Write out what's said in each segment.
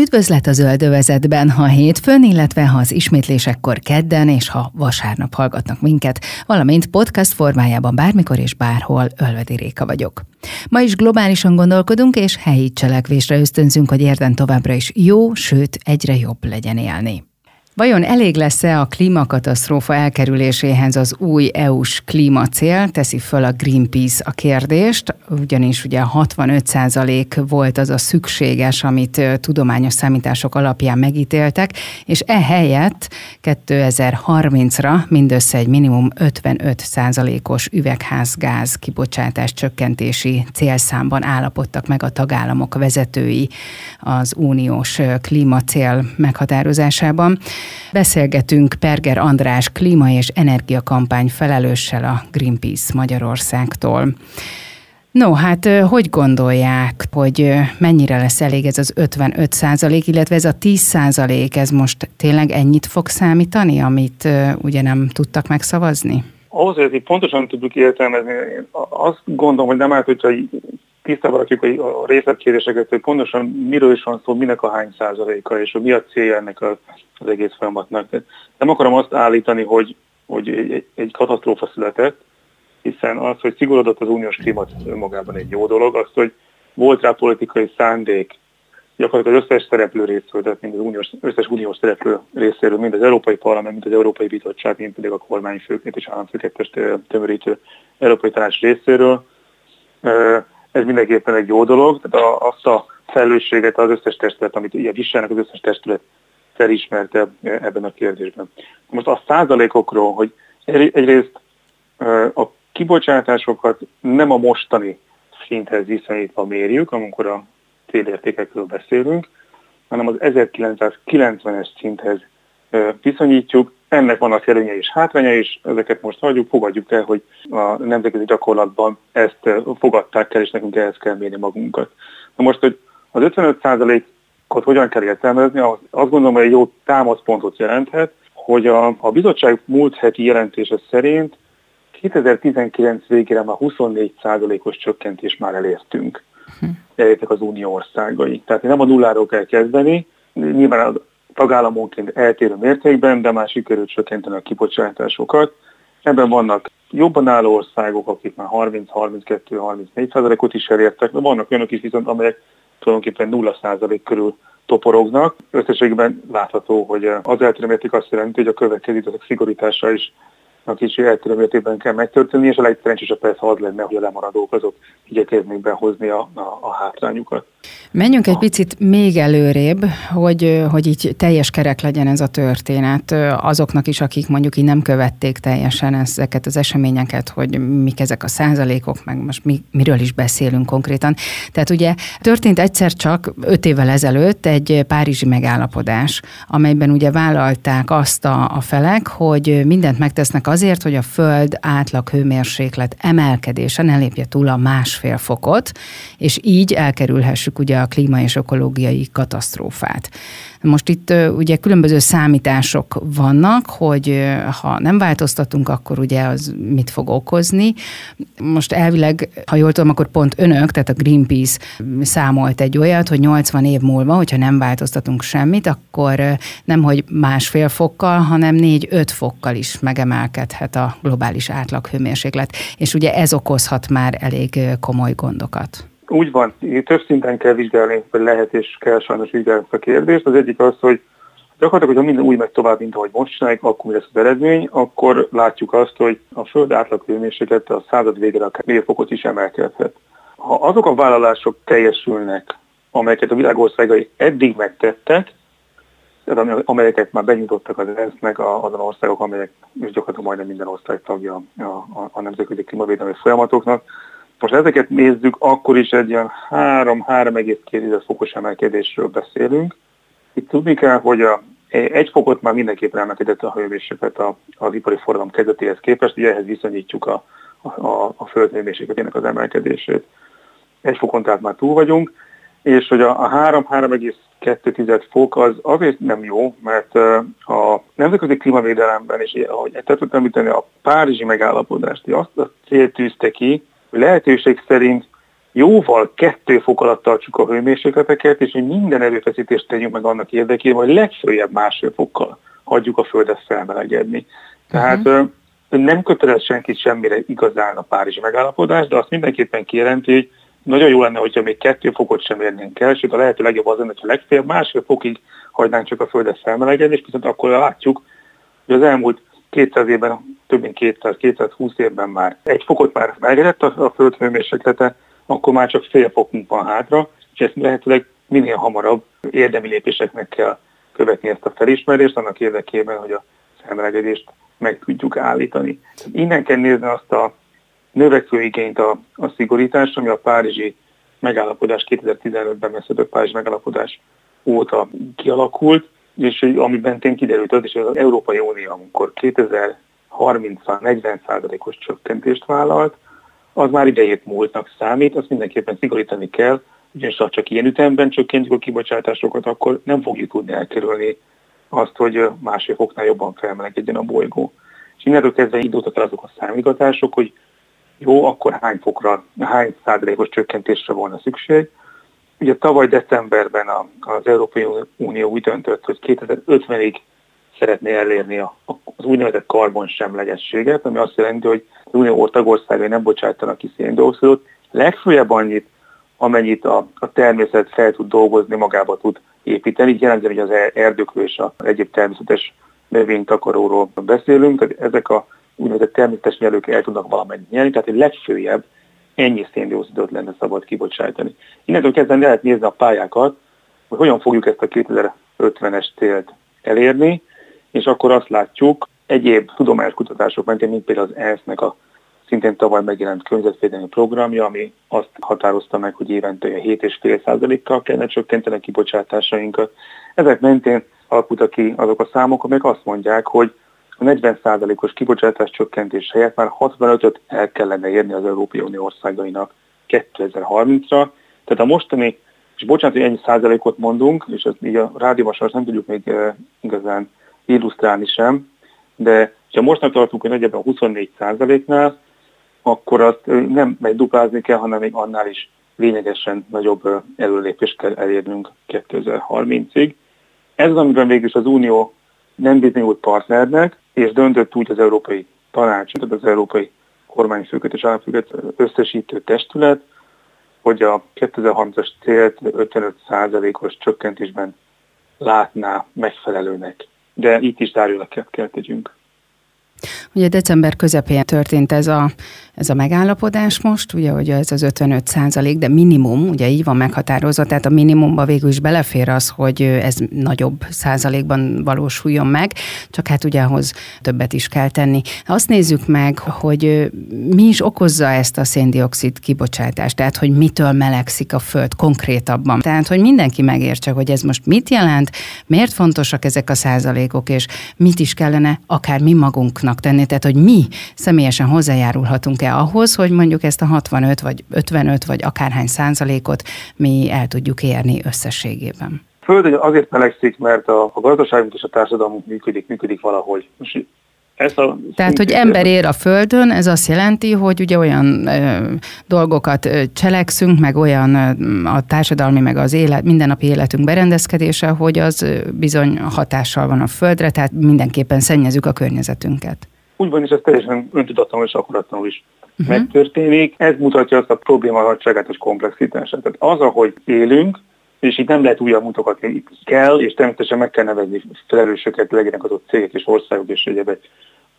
Üdvözlet a zöldövezetben, ha hétfőn, illetve ha az ismétlésekkor kedden és ha vasárnap hallgatnak minket, valamint podcast formájában bármikor és bárhol Ölvedi Réka vagyok. Ma is globálisan gondolkodunk és helyi cselekvésre ösztönzünk, hogy érden továbbra is jó, sőt egyre jobb legyen élni. Vajon elég lesz-e a klímakatasztrófa elkerüléséhez az új EU-s klímacél? Teszi föl a Greenpeace a kérdést, ugyanis ugye 65% volt az a szükséges, amit tudományos számítások alapján megítéltek, és ehelyett 2030-ra mindössze egy minimum 55%-os üvegházgáz kibocsátás csökkentési célszámban állapodtak meg a tagállamok vezetői az uniós klímacél meghatározásában. Beszélgetünk Perger András klíma és energiakampány felelőssel a Greenpeace Magyarországtól. No, hát hogy gondolják, hogy mennyire lesz elég ez az 55 százalék, illetve ez a 10 százalék, ez most tényleg ennyit fog számítani, amit ugye nem tudtak megszavazni? Ahhoz, hogy ezt pontosan tudjuk értelmezni, azt gondolom, hogy nem állt, hogyha tisztában rakjuk a részletkérdéseket, hogy pontosan miről is van szó, minek a hány százaléka, és mi a célja ennek az egész folyamatnak. Nem akarom azt állítani, hogy, hogy egy, egy katasztrófa született, hiszen az, hogy szigorodott az uniós klímat önmagában egy jó dolog, az, hogy volt rá politikai szándék, gyakorlatilag az összes szereplő részről, tehát mind az uniós, összes uniós szereplő részéről, mind az Európai Parlament, mind az Európai Bizottság, mind pedig a kormányfőként és államfőkettest tömörítő Európai Tanács részéről. Ez mindenképpen egy jó dolog, tehát azt a felelősséget az összes testület, amit ugye viselnek az összes testület felismerte ebben a kérdésben. Most a százalékokról, hogy egyrészt a kibocsátásokat nem a mostani szinthez viszonyítva mérjük, amikor a célértékekről beszélünk, hanem az 1990-es szinthez viszonyítjuk, ennek vannak előnye és hátránya, és ezeket most hagyjuk, fogadjuk el, hogy a nemzetközi gyakorlatban ezt fogadták el, és nekünk ehhez kell mérni magunkat. Na most, hogy az 55%-ot hogyan kell értelmezni, azt gondolom, hogy egy jó támaszpontot jelenthet, hogy a, a bizottság múlt heti jelentése szerint 2019 végére már 24%-os csökkentés már elértünk. Hm. Elértek az unió országai. Tehát nem a nulláról kell kezdeni, nyilván tagállamonként eltérő mértékben, de már sikerült csökkenteni a kibocsátásokat. Ebben vannak jobban álló országok, akik már 30-32-34% ot is elértek, de vannak olyanok is viszont, amelyek tulajdonképpen 0 körül toporognak. Összességben látható, hogy az eltérő mérték azt jelenti, hogy a következő időszak szigorítása is a kicsi eltérő mértékben kell megtörténni, és a legszerencsésebb persze az lenne, hogy a lemaradók azok igyekeznék behozni a, a, a hátrányukat. Menjünk egy picit még előrébb, hogy, hogy így teljes kerek legyen ez a történet azoknak is, akik mondjuk így nem követték teljesen ezeket az eseményeket, hogy mik ezek a százalékok, meg most mi, miről is beszélünk konkrétan. Tehát ugye történt egyszer csak öt évvel ezelőtt egy párizsi megállapodás, amelyben ugye vállalták azt a, a felek, hogy mindent megtesznek azért, hogy a Föld átlag hőmérséklet emelkedése ne lépje túl a másfél fokot, és így elkerülhessük ugye a klíma és ökológiai katasztrófát. Most itt ugye különböző számítások vannak, hogy ha nem változtatunk, akkor ugye az mit fog okozni. Most elvileg, ha jól tudom, akkor pont önök, tehát a Greenpeace számolt egy olyat, hogy 80 év múlva, hogyha nem változtatunk semmit, akkor nem, hogy másfél fokkal, hanem 4-5 fokkal is megemelkedhet a globális átlaghőmérséklet. És ugye ez okozhat már elég komoly gondokat. Úgy van, több szinten kell vizsgálni, vagy lehet és kell sajnos vizsgálni ezt a kérdést. Az egyik az, hogy gyakorlatilag, hogyha minden úgy megy tovább, mint ahogy most csináljuk, akkor mi lesz az eredmény, akkor látjuk azt, hogy a Föld átlag hőmérséklete a század végére akár mérfokot is emelkedhet. Ha azok a vállalások teljesülnek, amelyeket a világországai eddig megtettek, amelyeket már benyújtottak az ENSZ-nek azon országok, amelyek és gyakorlatilag majdnem minden ország tagja a, a, a nemzetközi klímavédelmi folyamatoknak, Most ezeket nézzük, akkor is egy ilyen 3-3,2 fokos emelkedésről beszélünk. Itt tudni kell, hogy a, egy fokot már mindenképpen emelkedett a hőmérséklet az ipari forradalom kezdetéhez képest, ugye ehhez viszonyítjuk a, a, a földhőmérsékletének az emelkedését. Egy fokon tehát már túl vagyunk, és hogy a, a 3-3,2 fok az azért nem jó, mert a nemzetközi klímavédelemben is, ahogy tettem említeni, a párizsi megállapodást, azt a célt tűzte ki, lehetőség szerint jóval kettő fok alatt tartsuk a hőmérsékleteket, és hogy minden erőfeszítést tegyünk meg annak érdekében, hogy legfőjebb másfél fokkal hagyjuk a Földet felmelegedni. Tehát uh-huh. nem kötelez senkit semmire igazán a Párizsi megállapodás, de azt mindenképpen kijelenti, hogy nagyon jó lenne, hogyha még kettő fokot sem érnénk el, sőt a lehető legjobb az lenne, hogyha legfeljebb másfél fokig hagynánk csak a Földet felmelegedni, és viszont akkor látjuk, hogy az elmúlt 200 évben, több mint 200-220 évben már egy fokot már melegedett a, a Föld hőmérséklete, akkor már csak fél fokunk van hátra, és ezt lehetőleg minél hamarabb érdemi lépéseknek kell követni ezt a felismerést, annak érdekében, hogy a felmelegedést meg tudjuk állítani. Innen kell nézni azt a növekvő igényt a, a szigorításra, ami a Párizsi megállapodás 2015-ben megszületett Párizsi megállapodás óta kialakult, és ami bentén kiderült az hogy az Európai Unió, amikor 2030-ban 40%-os csökkentést vállalt, az már idejét múltnak számít, azt mindenképpen szigorítani kell, ugyanis ha csak ilyen ütemben csökkentjük a kibocsátásokat, akkor nem fogjuk tudni elkerülni azt, hogy másfél foknál jobban felmelegedjen a bolygó. És innentől kezdve indultak el azok a számítgatások, hogy jó, akkor hány fokra, hány százalékos csökkentésre volna szükség. Ugye tavaly decemberben az Európai Unió úgy döntött, hogy 2050-ig szeretné elérni az úgynevezett karbonsemlegességet, ami azt jelenti, hogy az unió tagországai nem bocsátanak ki széndiokszidot, legfőjebb annyit, amennyit a, a természet fel tud dolgozni, magába tud építeni. Így jelenti, hogy az erdőkről és a egyéb természetes növénytakaróról beszélünk, tehát ezek a úgynevezett természetes nyelők el tudnak valamennyit nyelni, tehát egy legfőjebb ennyi széndiokszidot lenne szabad kibocsátani. Innentől kezdve lehet nézni a pályákat, hogy hogyan fogjuk ezt a 2050-es célt elérni, és akkor azt látjuk, egyéb tudományos kutatások mentén, mint például az ENSZ-nek a szintén tavaly megjelent környezetvédelmi programja, ami azt határozta meg, hogy évente 7,5%-kal kellene csökkenteni a kibocsátásainkat. Ezek mentén alakultak ki azok a számok, amelyek azt mondják, hogy a 40%-os kibocsátás csökkentés helyett már 65-öt el kellene érni az Európai Unió országainak 2030-ra. Tehát a mostani, és bocsánat, hogy ennyi százalékot mondunk, és ezt így a rádióban nem tudjuk még eh, igazán illusztrálni sem, de ha mostnak tartunk, hogy nagyjából 24 százaléknál, akkor azt nem meg duplázni kell, hanem még annál is lényegesen nagyobb előlépést kell elérnünk 2030-ig. Ez az, amiben végül az Unió nem bizonyult partnernek, és döntött úgy az Európai Tanács, tehát az Európai Kormányfőket és Államfőket összesítő testület, hogy a 2030-as célt 55%-os csökkentésben látná megfelelőnek. De itt is zárjulaket kell tegyünk. Ugye december közepén történt ez a, ez a megállapodás most, ugye, hogy ez az 55 százalék, de minimum, ugye így van meghatározva, tehát a minimumba végül is belefér az, hogy ez nagyobb százalékban valósuljon meg, csak hát ugye ahhoz többet is kell tenni. Azt nézzük meg, hogy mi is okozza ezt a széndiokszid kibocsátást, tehát hogy mitől melegszik a föld konkrétabban. Tehát, hogy mindenki megértse, hogy ez most mit jelent, miért fontosak ezek a százalékok, és mit is kellene akár mi magunknak tenni, tehát hogy mi személyesen hozzájárulhatunk-e ahhoz, hogy mondjuk ezt a 65 vagy 55 vagy akárhány százalékot mi el tudjuk érni összességében. Föld azért melegszik, mert a, a gazdaságunk és a társadalmunk működik, működik valahogy. Most ez a Tehát, hogy ember ér a Földön, ez azt jelenti, hogy ugye olyan ö, dolgokat ö, cselekszünk, meg olyan ö, a társadalmi, meg az élet, mindennapi életünk berendezkedése, hogy az bizony hatással van a Földre, tehát mindenképpen szennyezük a környezetünket. Úgy van, és ez teljesen öntudatlanul és akaratlanul is uh-huh. megtörténik. Ez mutatja azt a probléma nagyságát és komplexitását. Tehát az, ahogy élünk, és itt nem lehet újabb mutogatni, kell, és természetesen meg kell nevezni felelősöket, legyenek azok cégek és országok és egyebek,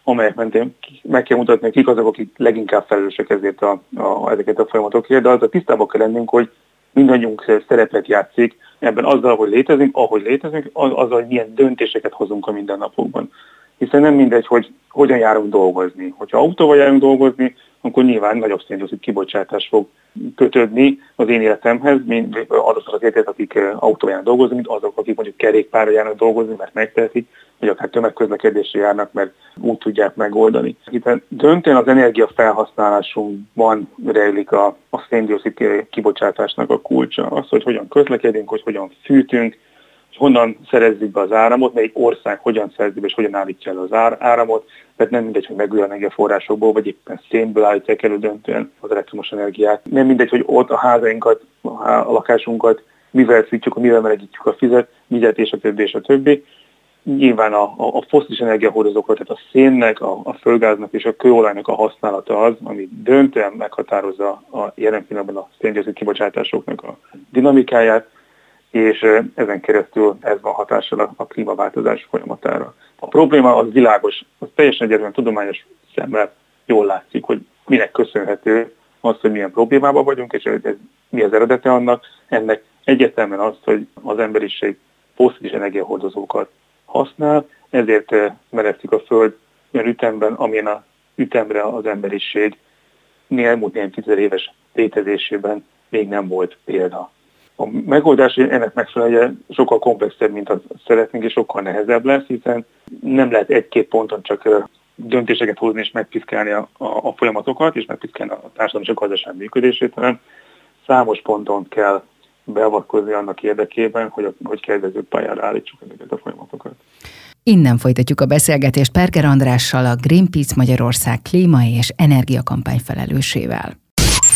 amelyek mentén meg kell mutatni, kik azok, akik leginkább felelősek ezért a, a, ezeket a folyamatokért, de az a tisztában kell lennünk, hogy mindannyiunk szerepet játszik ebben azzal, hogy létezünk, ahogy létezünk, azzal, hogy milyen döntéseket hozunk a mindennapokban. Hiszen nem mindegy, hogy hogyan járunk dolgozni. Hogyha autóval járunk dolgozni, akkor nyilván nagyobb széndiokszid kibocsátás fog kötődni az én életemhez, mint azok az életet, akik autóján dolgoznak, mint azok, akik mondjuk kerékpárra járnak dolgozni, mert megtehetik, vagy akár tömegközlekedésre járnak, mert úgy tudják megoldani. Hiszen döntően az energia felhasználásunkban rejlik a, a széndiokszid kibocsátásnak a kulcsa. Az, hogy hogyan közlekedünk, hogy hogyan fűtünk, honnan szerezzük be az áramot, melyik ország hogyan szerzi be és hogyan állítja el az áramot, mert nem mindegy, hogy megújuló energiaforrásokból, vagy éppen szénből állítják elő döntően az elektromos energiát. Nem mindegy, hogy ott a házainkat, a lakásunkat mivel fűtjük, mivel melegítjük a fizet, vizet és a többi és a többi. Nyilván a, a, a foszilis energiahordozókról, tehát a szénnek, a, a földgáznak és a kőolajnak a használata az, ami döntően meghatározza a jelen pillanatban a széndiokszid kibocsátásoknak a dinamikáját, és ezen keresztül ez van hatással a klímaváltozás folyamatára. A probléma az világos, az teljesen egyetlen tudományos szemmel jól látszik, hogy minek köszönhető az, hogy milyen problémában vagyunk, és ez, mi az eredete annak. Ennek egyértelműen az, hogy az emberiség foszilis energiahordozókat használ, ezért melegszik a Föld olyan ütemben, amilyen a ütemre az emberiség elmúlt néhány tízezer éves létezésében még nem volt példa. A megoldás ennek megfelelően sokkal komplexebb, mint azt szeretnénk, és sokkal nehezebb lesz, hiszen nem lehet egy-két ponton csak döntéseket hozni és megpiszkálni a, a, a folyamatokat, és megpiszkálni a társadalom és a gazdaság működését, hanem számos ponton kell beavatkozni annak érdekében, hogy, hogy kedvező pályára állítsuk ezeket a folyamatokat. Innen folytatjuk a beszélgetést Perker Andrással, a Greenpeace Magyarország klíma és energiakampány felelősével.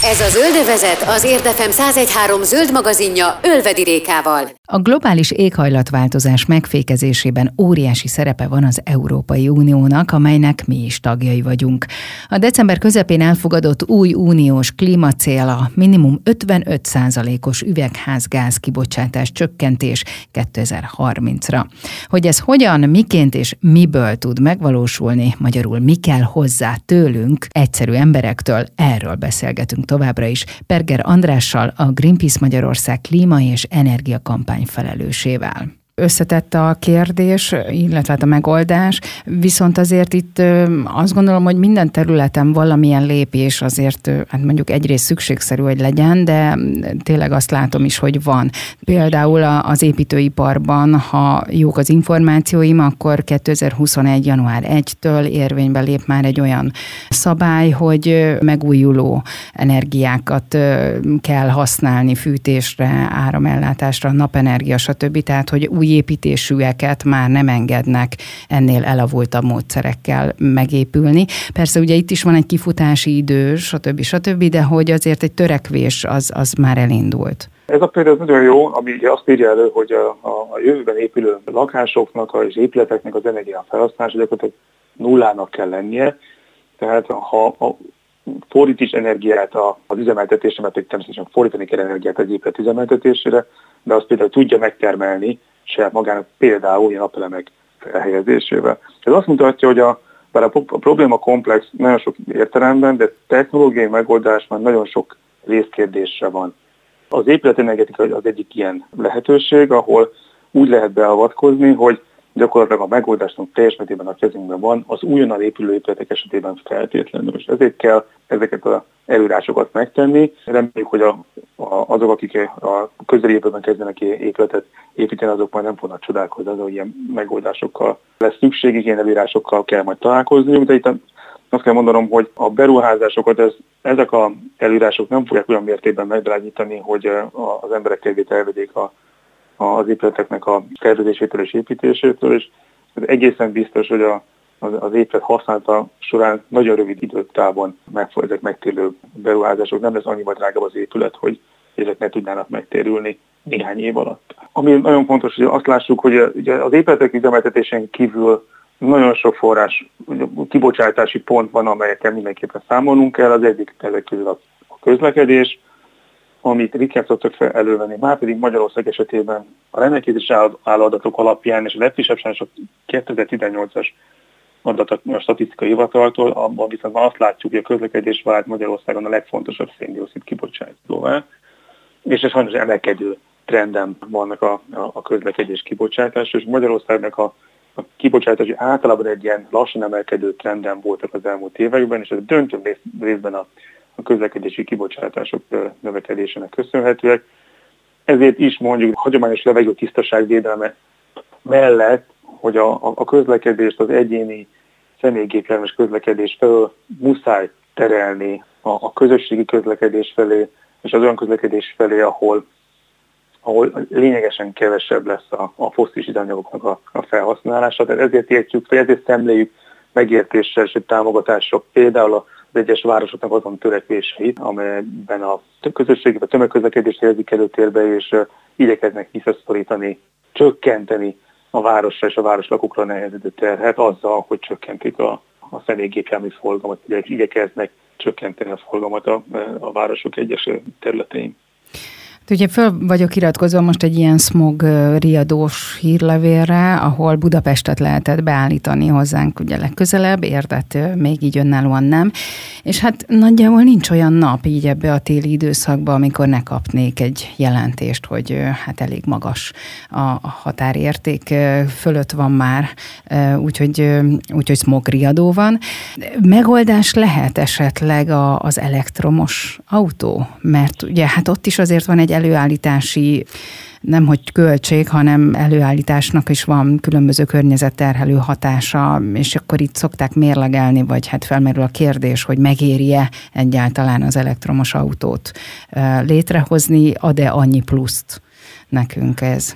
Ez a Zöldövezet az Érdefem 1013 zöld magazinja Ölvedi Rékával. A globális éghajlatváltozás megfékezésében óriási szerepe van az Európai Uniónak, amelynek mi is tagjai vagyunk. A december közepén elfogadott új uniós klímacél a minimum 55%-os üvegházgáz kibocsátás csökkentés 2030-ra. Hogy ez hogyan, miként és miből tud megvalósulni, magyarul mi kell hozzá tőlünk, egyszerű emberektől, erről beszélgetünk továbbra is Perger Andrással, a Greenpeace Magyarország klíma és energiakampány felelősével összetett a kérdés, illetve hát a megoldás, viszont azért itt azt gondolom, hogy minden területen valamilyen lépés azért, hát mondjuk egyrészt szükségszerű, hogy legyen, de tényleg azt látom is, hogy van. Például az építőiparban, ha jók az információim, akkor 2021. január 1-től érvénybe lép már egy olyan szabály, hogy megújuló energiákat kell használni fűtésre, áramellátásra, napenergia, stb. Tehát, hogy építésűeket már nem engednek ennél elavultabb módszerekkel megépülni. Persze ugye itt is van egy kifutási idő, stb. stb., de hogy azért egy törekvés az, az már elindult. Ez a példa nagyon jó, ami ugye azt írja elő, hogy a, a jövőben épülő lakásoknak és épületeknek az energiafelhasználása gyakorlatilag nullának kell lennie. Tehát ha a fordít energiát az üzemeltetésre, mert természetesen fordítani kell energiát az épület üzemeltetésére, de azt például tudja megtermelni saját magának például ilyen napelemek felhelyezésével. Ez azt mutatja, hogy a, bár a probléma komplex nagyon sok értelemben, de technológiai megoldás már nagyon sok részkérdésre van. Az épületenergetika az egyik ilyen lehetőség, ahol úgy lehet beavatkozni, hogy gyakorlatilag a megoldásnak teljes mértékben a kezünkben van, az újonnan épülő épületek esetében feltétlenül. És ezért kell ezeket az előírásokat megtenni. Reméljük, hogy a, a, azok, akik a közeljövőben kezdenek épületet építeni, azok majd nem fognak csodálkozni, azok ilyen megoldásokkal lesz szükség, ilyen előírásokkal kell majd találkozniuk, de itt azt kell mondanom, hogy a beruházásokat ez, ezek a előírások nem fogják olyan mértékben megdrágítani, hogy az emberek kedvét elvegyék a az épületeknek a tervezésétől és építésétől, és ez egészen biztos, hogy a, az, az épület használata során nagyon rövid időtávon meg, ezek megtérülő beruházások, nem lesz annyival drágább az épület, hogy ezek ne tudnának megtérülni néhány év alatt. Ami nagyon fontos, hogy azt lássuk, hogy ugye az épületek üzemeltetésén kívül nagyon sok forrás, kibocsátási pont van, amelyekkel mindenképpen számolnunk kell. Az egyik ezek közül a közlekedés, amit ritkán szoktak elővenni. Márpedig Magyarország esetében a rendelkezés álló adatok alapján és a legfrissebb a 2018-as adatok a statisztikai hivataltól, abban viszont azt látjuk, hogy a közlekedés vált Magyarországon a legfontosabb széndiokszid kibocsátóvá, és ez sajnos emelkedő trendem vannak a, a, a közlekedés kibocsátás, és Magyarországnak a a kibocsátási általában egy ilyen lassan emelkedő trenden voltak az elmúlt években, és ez döntő részben a, a közlekedési kibocsátások növekedésének köszönhetőek. Ezért is mondjuk hagyományos levegő tisztaságvédelme mellett, hogy a, a közlekedést, az egyéni személygépjárműs közlekedés felől muszáj terelni a, a közösségi közlekedés felé, és az olyan közlekedés felé, ahol, ahol lényegesen kevesebb lesz a, a fosztis üzemanyagoknak a, a felhasználása. Tehát ezért értjük, vagy ezért szemléljük megértéssel és támogatások például az egyes városoknak azon törekvéseit, amelyben a közösségi vagy tömegközlekedés helyezik előtérbe, és igyekeznek visszaszorítani, csökkenteni a városra és a városlakókra nehezedő terhet azzal, hogy csökkentik a, a személygépjármű forgalmat, igyekeznek csökkenteni a forgalmat a, a városok egyes területein. Ugye föl vagyok iratkozva most egy ilyen smog riadós hírlevélre, ahol Budapestet lehetett beállítani hozzánk ugye legközelebb, érdet még így önállóan nem. És hát nagyjából nincs olyan nap így ebbe a téli időszakban, amikor ne kapnék egy jelentést, hogy hát elég magas a határérték, fölött van már, úgyhogy, úgyhogy smog riadó van. Megoldás lehet esetleg az elektromos autó, mert ugye hát ott is azért van egy előállítási nem hogy költség, hanem előállításnak is van különböző környezetterhelő hatása, és akkor itt szokták mérlegelni, vagy hát felmerül a kérdés, hogy megéri-e egyáltalán az elektromos autót létrehozni, ad-e annyi pluszt nekünk ez?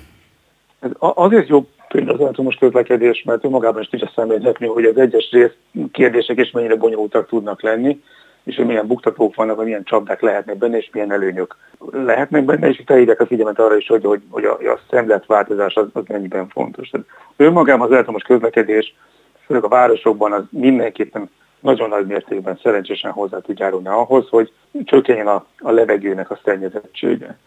Azért jobb például az elektromos közlekedés, mert önmagában is tudja szemlélhetni, hogy az egyes rész kérdések is mennyire bonyolultak tudnak lenni és hogy milyen buktatók vannak, vagy milyen csapdák lehetnek benne, és milyen előnyök lehetnek benne, és felhívják a figyelmet arra is, hogy, hogy, hogy a, a szemletváltozás az, az mennyiben fontos. Tehát önmagában az elektromos közlekedés, főleg a városokban az mindenképpen nagyon nagy mértékben szerencsésen hozzá tud járulni ahhoz, hogy csökkenjen a, a levegőnek a szennyezettsége.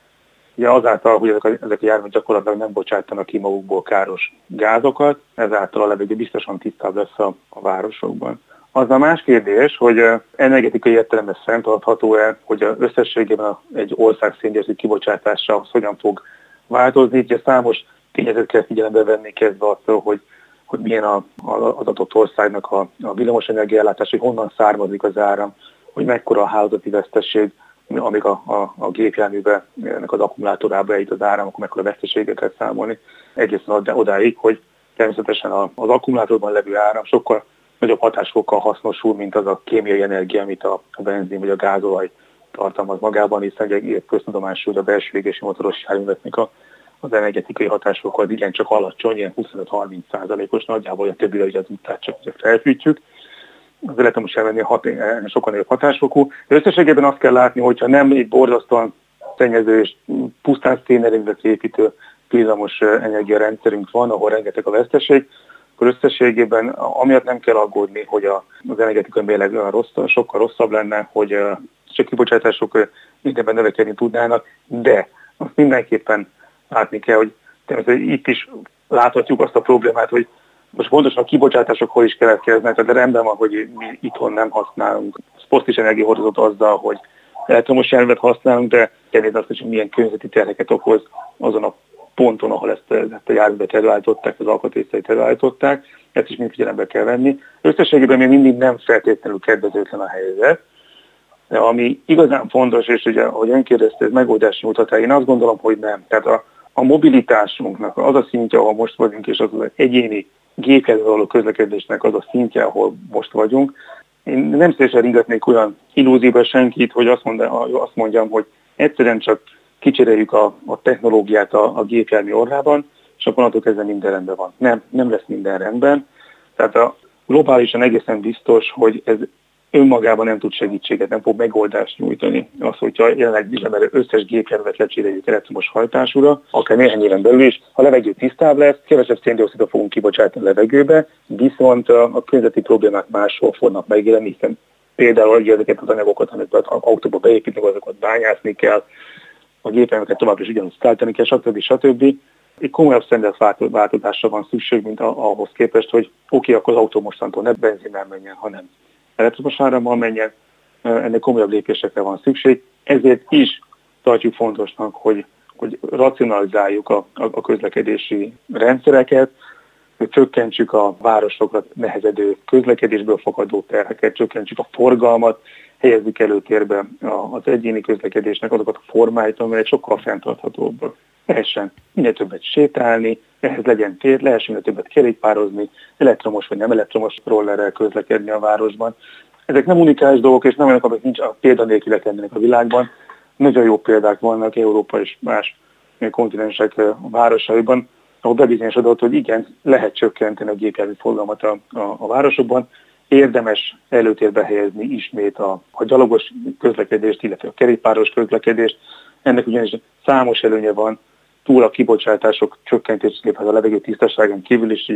Ugye azáltal, hogy ezek a, ezek a járművek gyakorlatilag nem bocsátanak ki magukból káros gázokat, ezáltal a levegő biztosan tisztább lesz a, a városokban. Az a más kérdés, hogy energetikai értelemben fenntartható-e, hogy a összességében egy ország széndiokszid kibocsátása az hogyan fog változni. Ugye számos tényezőt kell figyelembe venni kezdve attól, hogy, hogy milyen a, az adott országnak a, a villamos energiállátás, hogy honnan származik az áram, hogy mekkora a hálózati veszteség, amíg a, a, a gépjárműbe, ennek az akkumulátorába eljut az áram, akkor mekkora veszteségeket számolni. Egészen odáig, hogy természetesen az akkumulátorban levő áram sokkal nagyobb hatásfokkal hasznosul, mint az a kémiai energia, amit a, benzin vagy a gázolaj tartalmaz magában, hiszen köztudomású, hogy a belső égési motoros járműveknek a, az energetikai hatásfokkal az igen csak alacsony, ilyen 25-30 százalékos nagyjából, a többire ugye az utcát csak felfűtjük. Az elektromos járműnél hat, sokkal nagyobb hatásfokú. De összességében azt kell látni, hogyha nem egy borzasztóan szennyező és pusztán szénerőművet építő villamos energiarendszerünk van, ahol rengeteg a veszteség, akkor összességében amiatt nem kell aggódni, hogy az energetikai mérleg rossz, sokkal rosszabb lenne, hogy csak kibocsátások mindenben növekedni tudnának, de azt mindenképpen látni kell, hogy természetesen itt is láthatjuk azt a problémát, hogy most pontosan a kibocsátások hol is keletkeznek, tehát rendben van, hogy mi itthon nem használunk fosztis energiahordozót azzal, hogy elektromos járművet használunk, de kérdés azt is, hogy milyen környezeti terheket okoz azon a ponton, ahol ezt, ezt a járművet előállították, az alkatrészeit előállították, ezt is mind figyelembe kell venni. Összességében még mindig nem feltétlenül kedvezőtlen a helyzet, de ami igazán fontos, és ugye, ahogy ön kérdezte, ez megoldást nyújthat én azt gondolom, hogy nem. Tehát a, a mobilitásunknak az a szintje, ahol most vagyunk, és az az egyéni gépjármű való közlekedésnek az a szintje, ahol most vagyunk. Én nem szívesen ringatnék olyan illúzióba senkit, hogy azt, mondja, azt mondjam, hogy egyszerűen csak kicseréljük a, a technológiát a, a gépjármű orrában, és akkor onnantól kezdve minden rendben van. Nem, nem lesz minden rendben. Tehát a globálisan egészen biztos, hogy ez önmagában nem tud segítséget, nem fog megoldást nyújtani. Az, hogyha jelenleg üzemelő összes gépjárművet lecseréljük elektromos hajtásúra, akár néhány éven belül is, a levegő tisztább lesz, kevesebb széndiokszidot fogunk kibocsátani a levegőbe, viszont a, környezeti problémák máshol fognak megjelenni, hiszen például ezeket az anyagokat, amiket autóba beépítnek, azokat bányászni kell, a gépelmeket tovább is ugyanúgy szállítani kell, stb. stb. Egy komolyabb változásra van szükség, mint ahhoz képest, hogy oké, okay, akkor az autó mostantól ne benzinnel menjen, hanem elektromos árammal menjen, ennek komolyabb lépésekre van szükség. Ezért is tartjuk fontosnak, hogy, hogy racionalizáljuk a, a, a közlekedési rendszereket, hogy csökkentsük a városokra nehezedő közlekedésből fakadó terheket, csökkentsük a forgalmat, helyezzük előtérbe az egyéni közlekedésnek azokat a formáit, amelyek sokkal fenntarthatóbbak. Lehessen minél többet sétálni, ehhez legyen tér, lehessen minél többet kerékpározni, elektromos vagy nem elektromos rollerrel közlekedni a városban. Ezek nem unikális dolgok, és nem olyanok, amik nincs a példanélkülek lennének a világban. Nagyon jó példák vannak Európa és más kontinensek városaiban, ahol bebizonyosodott, hogy igen, lehet csökkenteni a gépjármű forgalmat a, a, a városokban, érdemes előtérbe helyezni ismét a, a gyalogos közlekedést, illetve a kerékpáros közlekedést. Ennek ugyanis számos előnye van, túl a kibocsátások csökkentésében a levegő tisztaságán kívül is,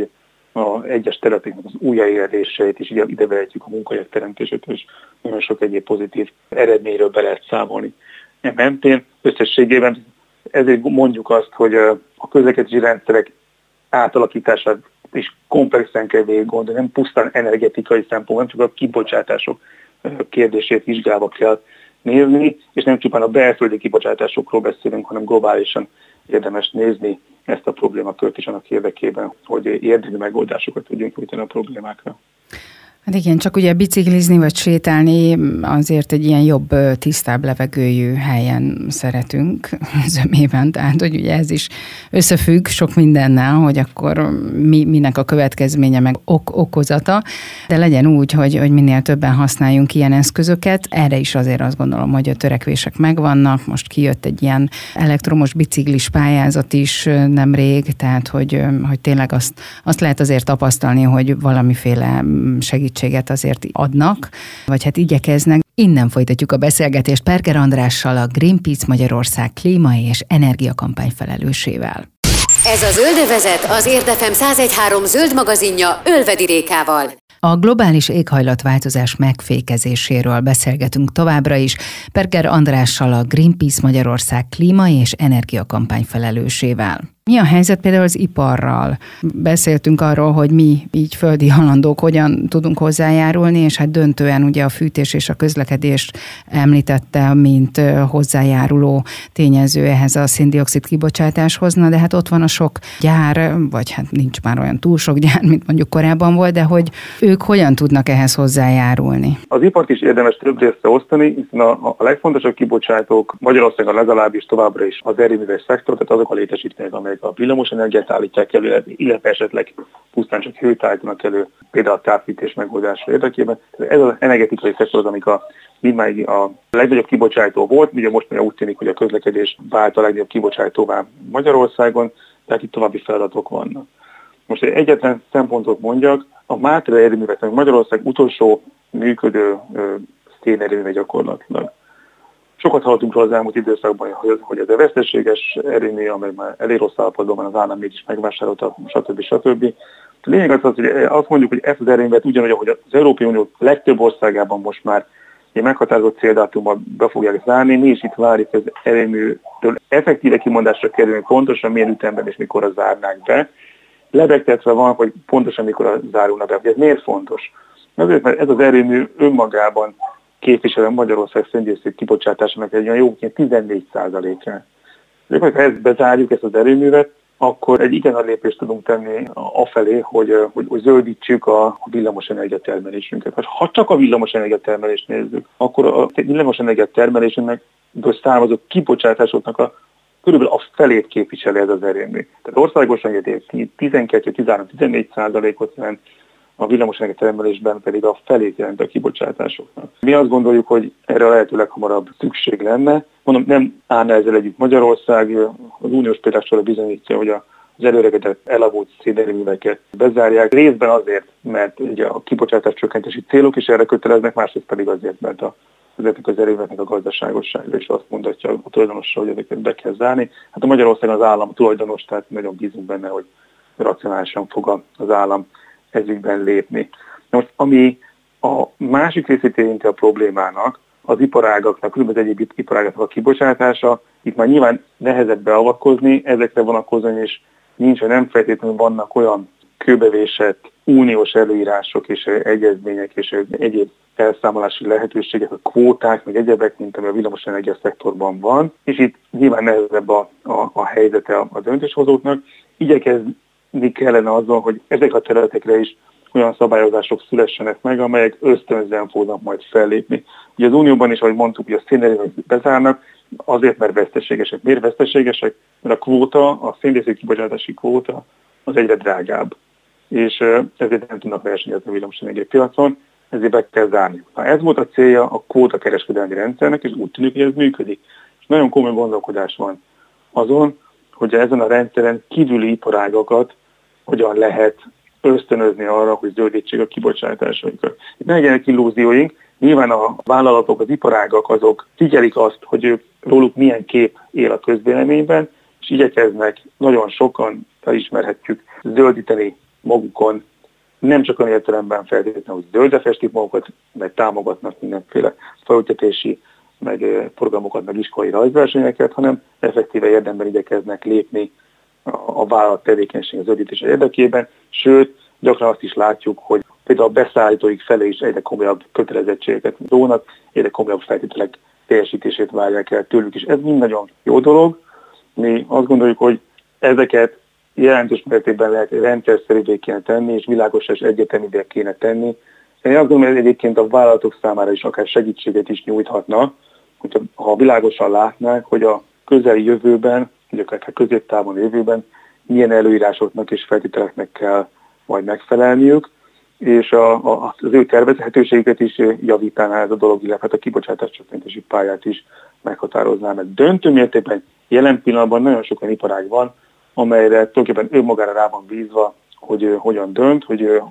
a egyes területeknek az újjáéléseit is ide vehetjük a munkahelyek teremtését, és nagyon sok egyéb pozitív eredményről be lehet számolni. E mentén összességében ezért mondjuk azt, hogy a közlekedési rendszerek átalakítását is komplexen kell végig gondolni, nem pusztán energetikai szempont, nem csak a kibocsátások kérdését vizsgálva kell nézni, és nem csupán a belföldi kibocsátásokról beszélünk, hanem globálisan érdemes nézni ezt a problémakört is annak érdekében, hogy érdemi megoldásokat tudjunk nyújtani a problémákra. Hát igen, csak ugye biciklizni vagy sétálni azért egy ilyen jobb, tisztább levegőjű helyen szeretünk zömében, tehát hogy ugye ez is összefügg sok mindennel, hogy akkor mi, minek a következménye meg ok, okozata, de legyen úgy, hogy, hogy minél többen használjunk ilyen eszközöket. Erre is azért azt gondolom, hogy a törekvések megvannak. Most kijött egy ilyen elektromos biciklis pályázat is nemrég, tehát hogy, hogy tényleg azt, azt lehet azért tapasztalni, hogy valamiféle segít segítséget azért adnak, vagy hát igyekeznek. Innen folytatjuk a beszélgetést Perger Andrással, a Greenpeace Magyarország klíma és energiakampány felelősével. Ez a Zöldövezet az Érdefem 1013 zöld magazinja Ölvedi Rékával. A globális éghajlatváltozás megfékezéséről beszélgetünk továbbra is Perger Andrással, a Greenpeace Magyarország klíma és energiakampány felelősével. Mi a helyzet például az iparral? Beszéltünk arról, hogy mi így földi halandók hogyan tudunk hozzájárulni, és hát döntően ugye a fűtés és a közlekedés említette, mint hozzájáruló tényező ehhez a széndiokszid kibocsátáshoz, de hát ott van a sok gyár, vagy hát nincs már olyan túl sok gyár, mint mondjuk korábban volt, de hogy ők hogyan tudnak ehhez hozzájárulni? Az ipart is érdemes több részre osztani, hiszen a, a legfontosabb kibocsátók Magyarországon legalábbis továbbra is az erőműves szektor, tehát azok a létesítmények, amelyek a villamos energiát állítják elő, illetve esetleg pusztán csak hőt állítanak elő, például a távfűtés megoldása érdekében. Ez az energetikai szektor az, amik a mindmáig a legnagyobb kibocsátó volt, ugye most már úgy tűnik, hogy a közlekedés vált a legnagyobb kibocsátóvá Magyarországon, tehát itt további feladatok vannak. Most egy egyetlen szempontot mondjak, a Mátra erőműveknek Magyarország utolsó működő szénerőműve gyakorlatilag. Sokat hallottunk róla az elmúlt időszakban, hogy ez a veszteséges erőmű, amely már elég rossz állapotban van, az állam mégis megvásárolta, stb. stb. A lényeg az, az, hogy azt mondjuk, hogy ezt az erőművet ugyanúgy, ahogy az Európai Unió legtöbb országában most már egy meghatározott céldátummal be fogják zárni, mi is itt várjuk az erőműtől effektíve kimondásra kerülni, pontosan milyen ütemben és mikor zárnák be. Lebegtetve van, hogy pontosan mikor zárulnak be. Ez miért fontos? Azért, mert ez az erőmű önmagában képviselő Magyarország széndiokszid kibocsátásának egy olyan jó 14 százalékán. Ha ezt bezárjuk, ezt az erőművet, akkor egy igen nagy lépést tudunk tenni afelé, hogy, hogy, hogy zöldítsük a villamos energiatermelésünket. Ha csak a villamos energiatermelést nézzük, akkor a villamos energiatermelésünknek származó kibocsátásoknak a körülbelül a felét képviseli ez az erőmű. Tehát országosan 12-13-14 százalékot jelent, a villamosenergia termelésben pedig a felét jelent a kibocsátásoknak. Mi azt gondoljuk, hogy erre a lehető leghamarabb szükség lenne. Mondom, nem állna ezzel együtt Magyarország, az uniós például bizonyítja, hogy a az előregedett elavult szénerőműveket bezárják, részben azért, mert ugye a kibocsátás csökkentési célok is erre köteleznek, másrészt pedig azért, mert a ezeknek az erőműveknek a gazdaságossága is azt mondatja a tulajdonosra, hogy ezeket be kell zárni. Hát a Magyarországon az állam tulajdonos, tehát nagyon bízunk benne, hogy racionálisan fog az állam ezügyben lépni. Most, ami a másik részét érinti a problémának, az iparágaknak, különböző egyéb iparágaknak a kibocsátása, itt már nyilván nehezebb beavatkozni, ezekre vonatkozóan és nincs, hogy nem feltétlenül vannak olyan kőbevésett uniós előírások és egyezmények és egyéb elszámolási lehetőségek, a kvóták, meg egyebek, mint ami a villamosenergia szektorban van, és itt nyilván nehezebb a, a, a helyzete a, a döntéshozóknak. Igyekez, dolgozni kellene azzal, hogy ezek a területekre is olyan szabályozások szülessenek meg, amelyek ösztönzően fognak majd fellépni. Ugye az Unióban is, ahogy mondtuk, hogy a szénerőművek bezárnak, azért, mert veszteségesek. Miért veszteségesek? Mert a kvóta, a széndiokszid kibocsátási kvóta az egyre drágább. És ezért nem tudnak versenyezni a villamosenergia piacon, ezért be kell zárni. Ha ez volt a célja a kvóta kereskedelmi rendszernek, és úgy tűnik, hogy ez működik. És nagyon komoly gondolkodás van azon, hogy ezen a rendszeren kívüli iparágakat hogyan lehet ösztönözni arra, hogy zöldítsék a kibocsátásaikat. Itt ne legyenek illúzióink, nyilván a vállalatok, az iparágak azok figyelik azt, hogy ők róluk milyen kép él a közvéleményben, és igyekeznek nagyon sokan, felismerhetjük, zöldíteni magukon, nem csak olyan értelemben feltétlenül, hogy zöldre festik magukat, meg támogatnak mindenféle felültetési meg programokat, meg iskolai rajzversenyeket, hanem effektíve érdemben igyekeznek lépni a vállalat tevékenység az zöldítése érdekében, sőt, gyakran azt is látjuk, hogy például a beszállítóik felé is egyre komolyabb kötelezettségeket rónak, egyre komolyabb feltételek teljesítését várják el tőlük, és ez mind nagyon jó dolog. Mi azt gondoljuk, hogy ezeket jelentős mértékben lehet rendszerszerűvé kéne tenni, és világos és egyeteművé kéne tenni. Én azt gondolom, hogy egyébként a vállalatok számára is akár segítséget is nyújthatna, hogyha, ha világosan látnák, hogy a közeli jövőben, vagy akár középtávon jövőben milyen előírásoknak és feltételeknek kell majd megfelelniük, és a, a, az ő tervezhetőségüket is javítaná ez a dolog, illetve hát a kibocsátás csökkentési pályát is meghatározná, mert döntő mértékben jelen pillanatban nagyon sok olyan iparág van, amelyre tulajdonképpen önmagára rá van bízva, hogy hogyan dönt, hogy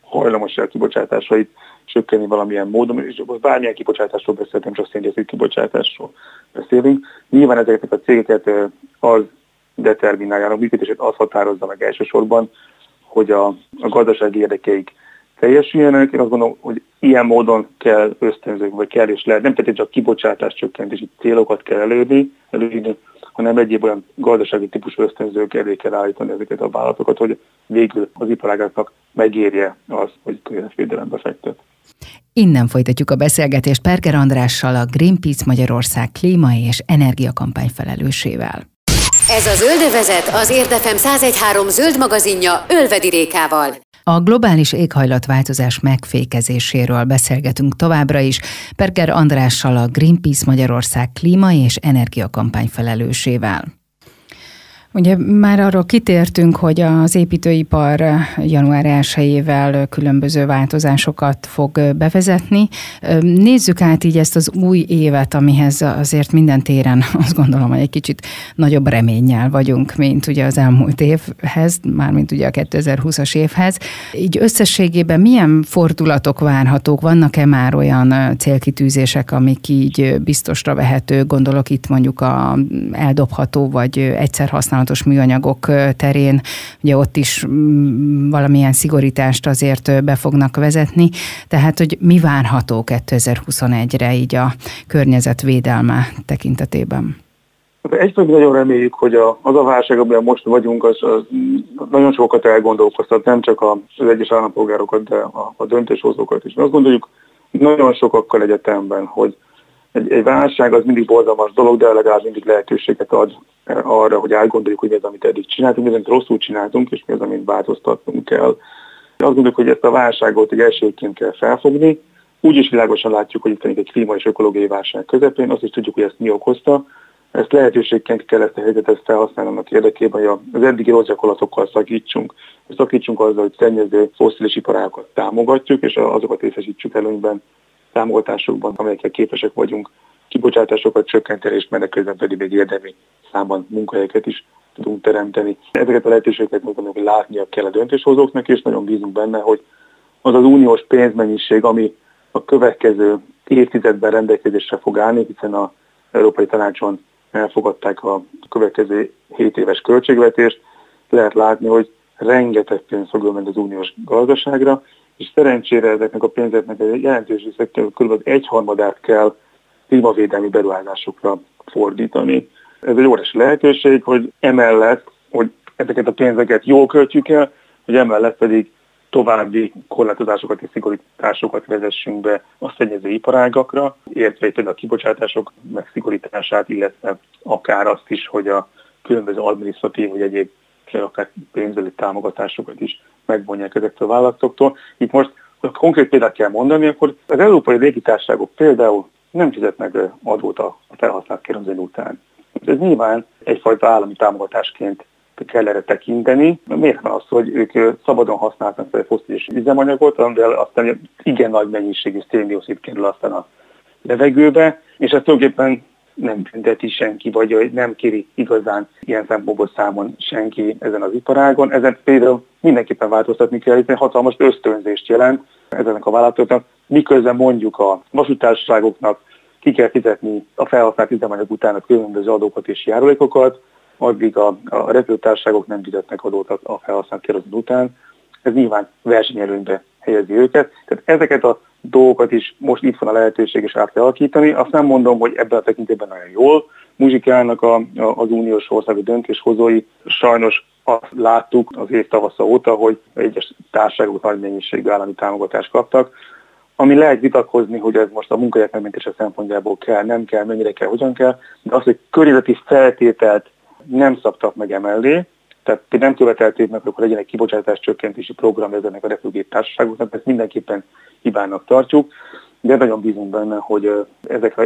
hajlamos el kibocsátásait csökkenni valamilyen módon, és bármilyen kibocsátásról beszéltem, csak széndiokszid kibocsátásról beszélünk. Nyilván ezeket a cégeket az determinálja, a működését az határozza meg elsősorban, hogy a, a gazdasági érdekeik teljesüljenek. Én azt gondolom, hogy ilyen módon kell ösztönzők, vagy kell és lehet. Nem pedig csak kibocsátás csökkentési célokat kell előírni, előírni, hanem egyéb olyan gazdasági típusú ösztönzők elé kell állítani ezeket a vállalatokat, hogy végül az iparágaknak megérje az, hogy környezetvédelembe fektet. Innen folytatjuk a beszélgetést Perger Andrással, a Greenpeace Magyarország klíma és energiakampány felelősével. Ez a Zöldövezet az Érdefem 1013 zöld magazinja Ölvedi Rékával. A globális éghajlatváltozás megfékezéséről beszélgetünk továbbra is Perger Andrással a Greenpeace Magyarország klíma és energiakampány felelősével. Ugye már arról kitértünk, hogy az építőipar január 1-ével különböző változásokat fog bevezetni. Nézzük át így ezt az új évet, amihez azért minden téren azt gondolom, hogy egy kicsit nagyobb reménnyel vagyunk, mint ugye az elmúlt évhez, mármint ugye a 2020-as évhez. Így összességében milyen fordulatok várhatók? Vannak-e már olyan célkitűzések, amik így biztosra vehető? Gondolok itt mondjuk a eldobható vagy egyszer használható használatos műanyagok terén, ugye ott is mm, valamilyen szigorítást azért be fognak vezetni, tehát hogy mi várható 2021-re így a környezetvédelme tekintetében? Egyszerűen nagyon reméljük, hogy a, az a válság, amiben most vagyunk, az, az nagyon sokat elgondolkoztat, nem csak az egyes állampolgárokat, de a, a döntéshozókat is. Mi azt gondoljuk nagyon sokakkal egyetemben, hogy egy, egy válság az mindig borzalmas dolog, de legalább mindig lehetőséget ad eh, arra, hogy átgondoljuk, hogy mi az, amit eddig csináltunk, mi az, amit rosszul csináltunk, és mi az, amit változtatnunk kell. Azt gondoljuk, hogy ezt a válságot egy esélyként kell felfogni. Úgy is világosan látjuk, hogy itt egy klíma és ökológiai válság közepén, azt is tudjuk, hogy ezt mi okozta. Ezt lehetőségként kell ezt a helyzetet felhasználni annak érdekében, hogy az eddigi rossz gyakorlatokkal szakítsunk. Szakítsunk azzal, hogy szennyező fosszilis iparákat támogatjuk, és azokat részesítsük előnyben támogatásokban, amelyekkel képesek vagyunk kibocsátásokat csökkenteni, és menek közben pedig még érdemi számban munkahelyeket is tudunk teremteni. Ezeket a lehetőségeket mondom, hogy látnia kell a döntéshozóknak, és nagyon bízunk benne, hogy az az uniós pénzmennyiség, ami a következő évtizedben rendelkezésre fog állni, hiszen a Európai Tanácson elfogadták a következő 7 éves költségvetést, lehet látni, hogy rengeteg pénz fog menni az uniós gazdaságra, és szerencsére ezeknek a pénzeknek egy jelentős része kb. egyharmadát kell klímavédelmi beruházásokra fordítani. Ez egy óriási lehetőség, hogy emellett, hogy ezeket a pénzeket jól költjük el, hogy emellett pedig további korlátozásokat és szigorításokat vezessünk be a szennyező iparágakra, értve például a kibocsátások megszigorítását, illetve akár azt is, hogy a különböző adminisztratív vagy egyéb vagy akár pénzbeli támogatásokat is megvonják ezektől a vállalatoktól. Itt most ha konkrét példát kell mondani, akkor az európai légitárságok például nem fizetnek adót a felhasznált kerozin után. Ez nyilván egyfajta állami támogatásként kell erre tekinteni. Miért van az, hogy ők szabadon használnak fel foszilis üzemanyagot, amivel aztán igen nagy mennyiségű széndiokszid kerül aztán a levegőbe, és ez tulajdonképpen nem bünteti senki, vagy nem kéri igazán ilyen szempontból számon senki ezen az iparágon. Ezen például mindenképpen változtatni kell, hiszen hatalmas ösztönzést jelent ezenek a vállalatoknak, miközben mondjuk a vasútársaságoknak ki kell fizetni a felhasznált üzemanyag után a különböző adókat és járulékokat, addig a, a repülőtársaságok nem fizetnek adót a felhasznált kerozin után. Ez nyilván versenyelőnybe helyezi őket. Tehát ezeket a dolgokat is most itt van a lehetőség is át kell alakítani. Azt nem mondom, hogy ebben a tekintetben nagyon jól muzsikálnak a, a, az uniós országú döntéshozói. Sajnos azt láttuk az év tavasza óta, hogy egyes társaságok nagy mennyiségű állami támogatást kaptak, ami lehet vitatkozni, hogy ez most a munkahelyek megmentése szempontjából kell, nem kell, mennyire kell, hogyan kell, de az, hogy környezeti feltételt nem szabtak meg emellé, tehát nem követelték meg, hogy legyen egy kibocsátás csökkentési program ezenek a repülgép társaságoknak, ezt mindenképpen hibának tartjuk, de nagyon bízunk benne, hogy ezek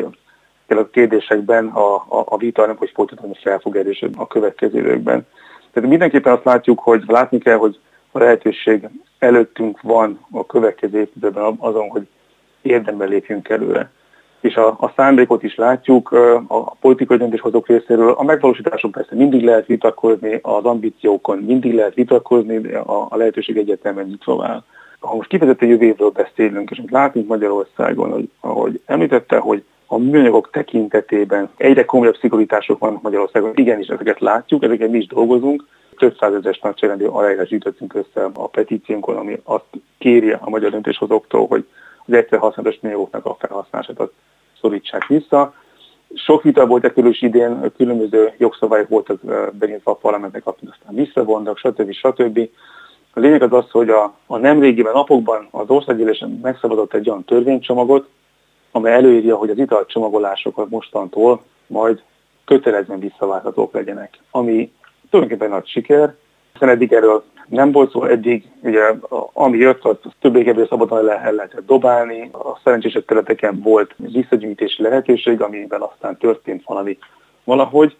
a kérdésekben a, a, a vita nem, hogy folytatódni fel fog erősödni a következő években. Tehát mindenképpen azt látjuk, hogy látni kell, hogy a lehetőség előttünk van a következő évtizedben azon, hogy érdemben lépjünk előre és a, a szándékot is látjuk a politikai döntéshozók részéről. A megvalósításon persze mindig lehet vitatkozni, az ambíciókon mindig lehet vitatkozni, a, a lehetőség egyetemen nyitva áll. Ha most kifejezetten jövő évről beszélünk, és látunk Magyarországon, hogy, ahogy említette, hogy a műanyagok tekintetében egyre komolyabb szigorítások vannak Magyarországon. Igenis, ezeket látjuk, ezeket mi is dolgozunk. Több százezeres nagyságrendű aláírás gyűjtöttünk össze a petíciónkon, ami azt kéri a magyar döntéshozóktól, hogy az egyszer használatos műanyagoknak a felhasználását szorítsák vissza. Sok vita volt e körül is idén, különböző jogszabályok voltak benyitva a parlamentnek, amit aztán visszavontak, stb. stb. A lényeg az az, hogy a, a nemrégiben napokban az országgyűlésen megszabadott egy olyan törvénycsomagot, amely előírja, hogy az italcsomagolások mostantól majd kötelezően visszaválthatók legyenek, ami tulajdonképpen nagy siker, hiszen eddig erről nem volt szó eddig, ugye ami jött, az többé-kevésbé szabadon le lehetett dobálni, a szerencsésebb területeken volt visszagyűjtési lehetőség, amiben aztán történt valami valahogy.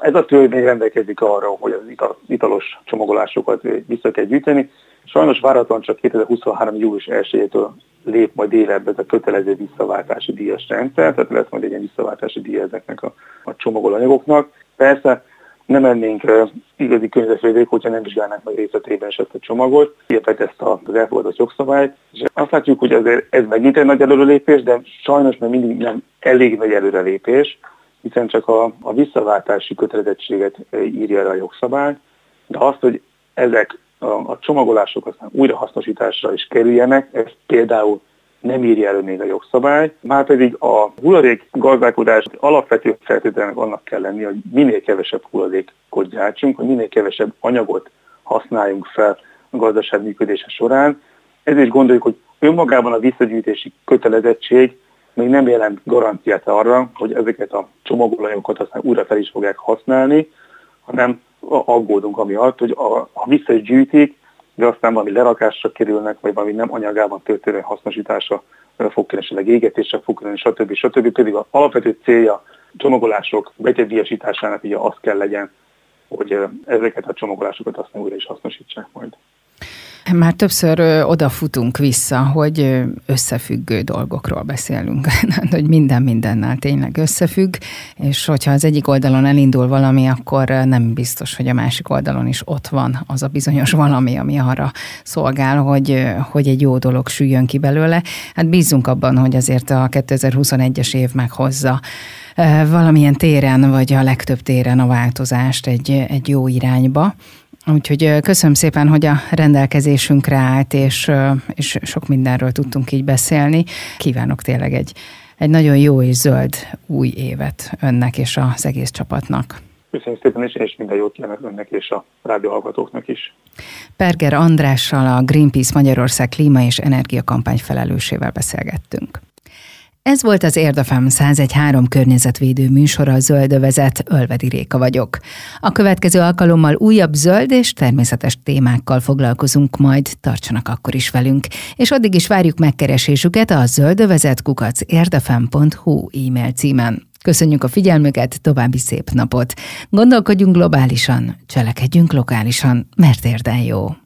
Ez a törvény rendelkezik arra, hogy az italos csomagolásokat vissza kell gyűjteni. Sajnos várhatóan csak 2023. július 1-től lép majd életbe ez a kötelező visszaváltási díjas rendszer, tehát lesz majd egy ilyen visszaváltási díj ezeknek a, a csomagolanyagoknak. Persze nem mennénk uh, igazi környezetvédők, hogyha nem vizsgálnánk meg részletében ezt a csomagot, illetve ezt az elfogadott jogszabályt. És azt látjuk, hogy azért ez megint egy nagy előrelépés, de sajnos még mindig nem elég nagy előrelépés, hiszen csak a, a visszaváltási kötelezettséget írja el a jogszabály, de azt, hogy ezek a, a csomagolások aztán újrahasznosításra is kerüljenek, ez például nem írja elő még a jogszabály, már pedig a hulladék gazdálkodás alapvető feltételnek annak kell lenni, hogy minél kevesebb hulladékot gyártsunk, hogy minél kevesebb anyagot használjunk fel a gazdaság működése során. Ezért is gondoljuk, hogy önmagában a visszagyűjtési kötelezettség még nem jelent garanciát arra, hogy ezeket a csomagolóanyagokat aztán újra fel is fogják használni, hanem aggódunk amiatt, hogy ha vissza is gyűjtik, de aztán valami lerakásra kerülnek, vagy valami nem anyagában történő hasznosítása fog keresőleg égetésre fog kerülni, stb. stb. Pedig az alapvető célja csomagolások betegdiasításának ugye az kell legyen, hogy ezeket a csomagolásokat aztán újra is hasznosítsák majd. Már többször odafutunk vissza, hogy összefüggő dolgokról beszélünk, hogy minden mindennel tényleg összefügg, és hogyha az egyik oldalon elindul valami, akkor nem biztos, hogy a másik oldalon is ott van az a bizonyos valami, ami arra szolgál, hogy, hogy egy jó dolog süljön ki belőle. Hát bízunk abban, hogy azért a 2021-es év meghozza valamilyen téren, vagy a legtöbb téren a változást egy, egy jó irányba. Úgyhogy köszönöm szépen, hogy a rendelkezésünkre állt, és, és sok mindenről tudtunk így beszélni. Kívánok tényleg egy, egy nagyon jó és zöld új évet önnek és az egész csapatnak. Köszönöm szépen, és, és minden jót kívánok önnek és a rádióhallgatóknak is. Perger Andrással, a Greenpeace Magyarország klíma és energiakampány felelősével beszélgettünk. Ez volt az Érdefem 1013 környezetvédő műsora a Zöldövezet, Ölvedi Réka vagyok. A következő alkalommal újabb zöld és természetes témákkal foglalkozunk majd, tartsanak akkor is velünk, és addig is várjuk megkeresésüket a zöldövezet kukac érdefem.hu e-mail címen. Köszönjük a figyelmüket, további szép napot! Gondolkodjunk globálisan, cselekedjünk lokálisan, mert érden jó!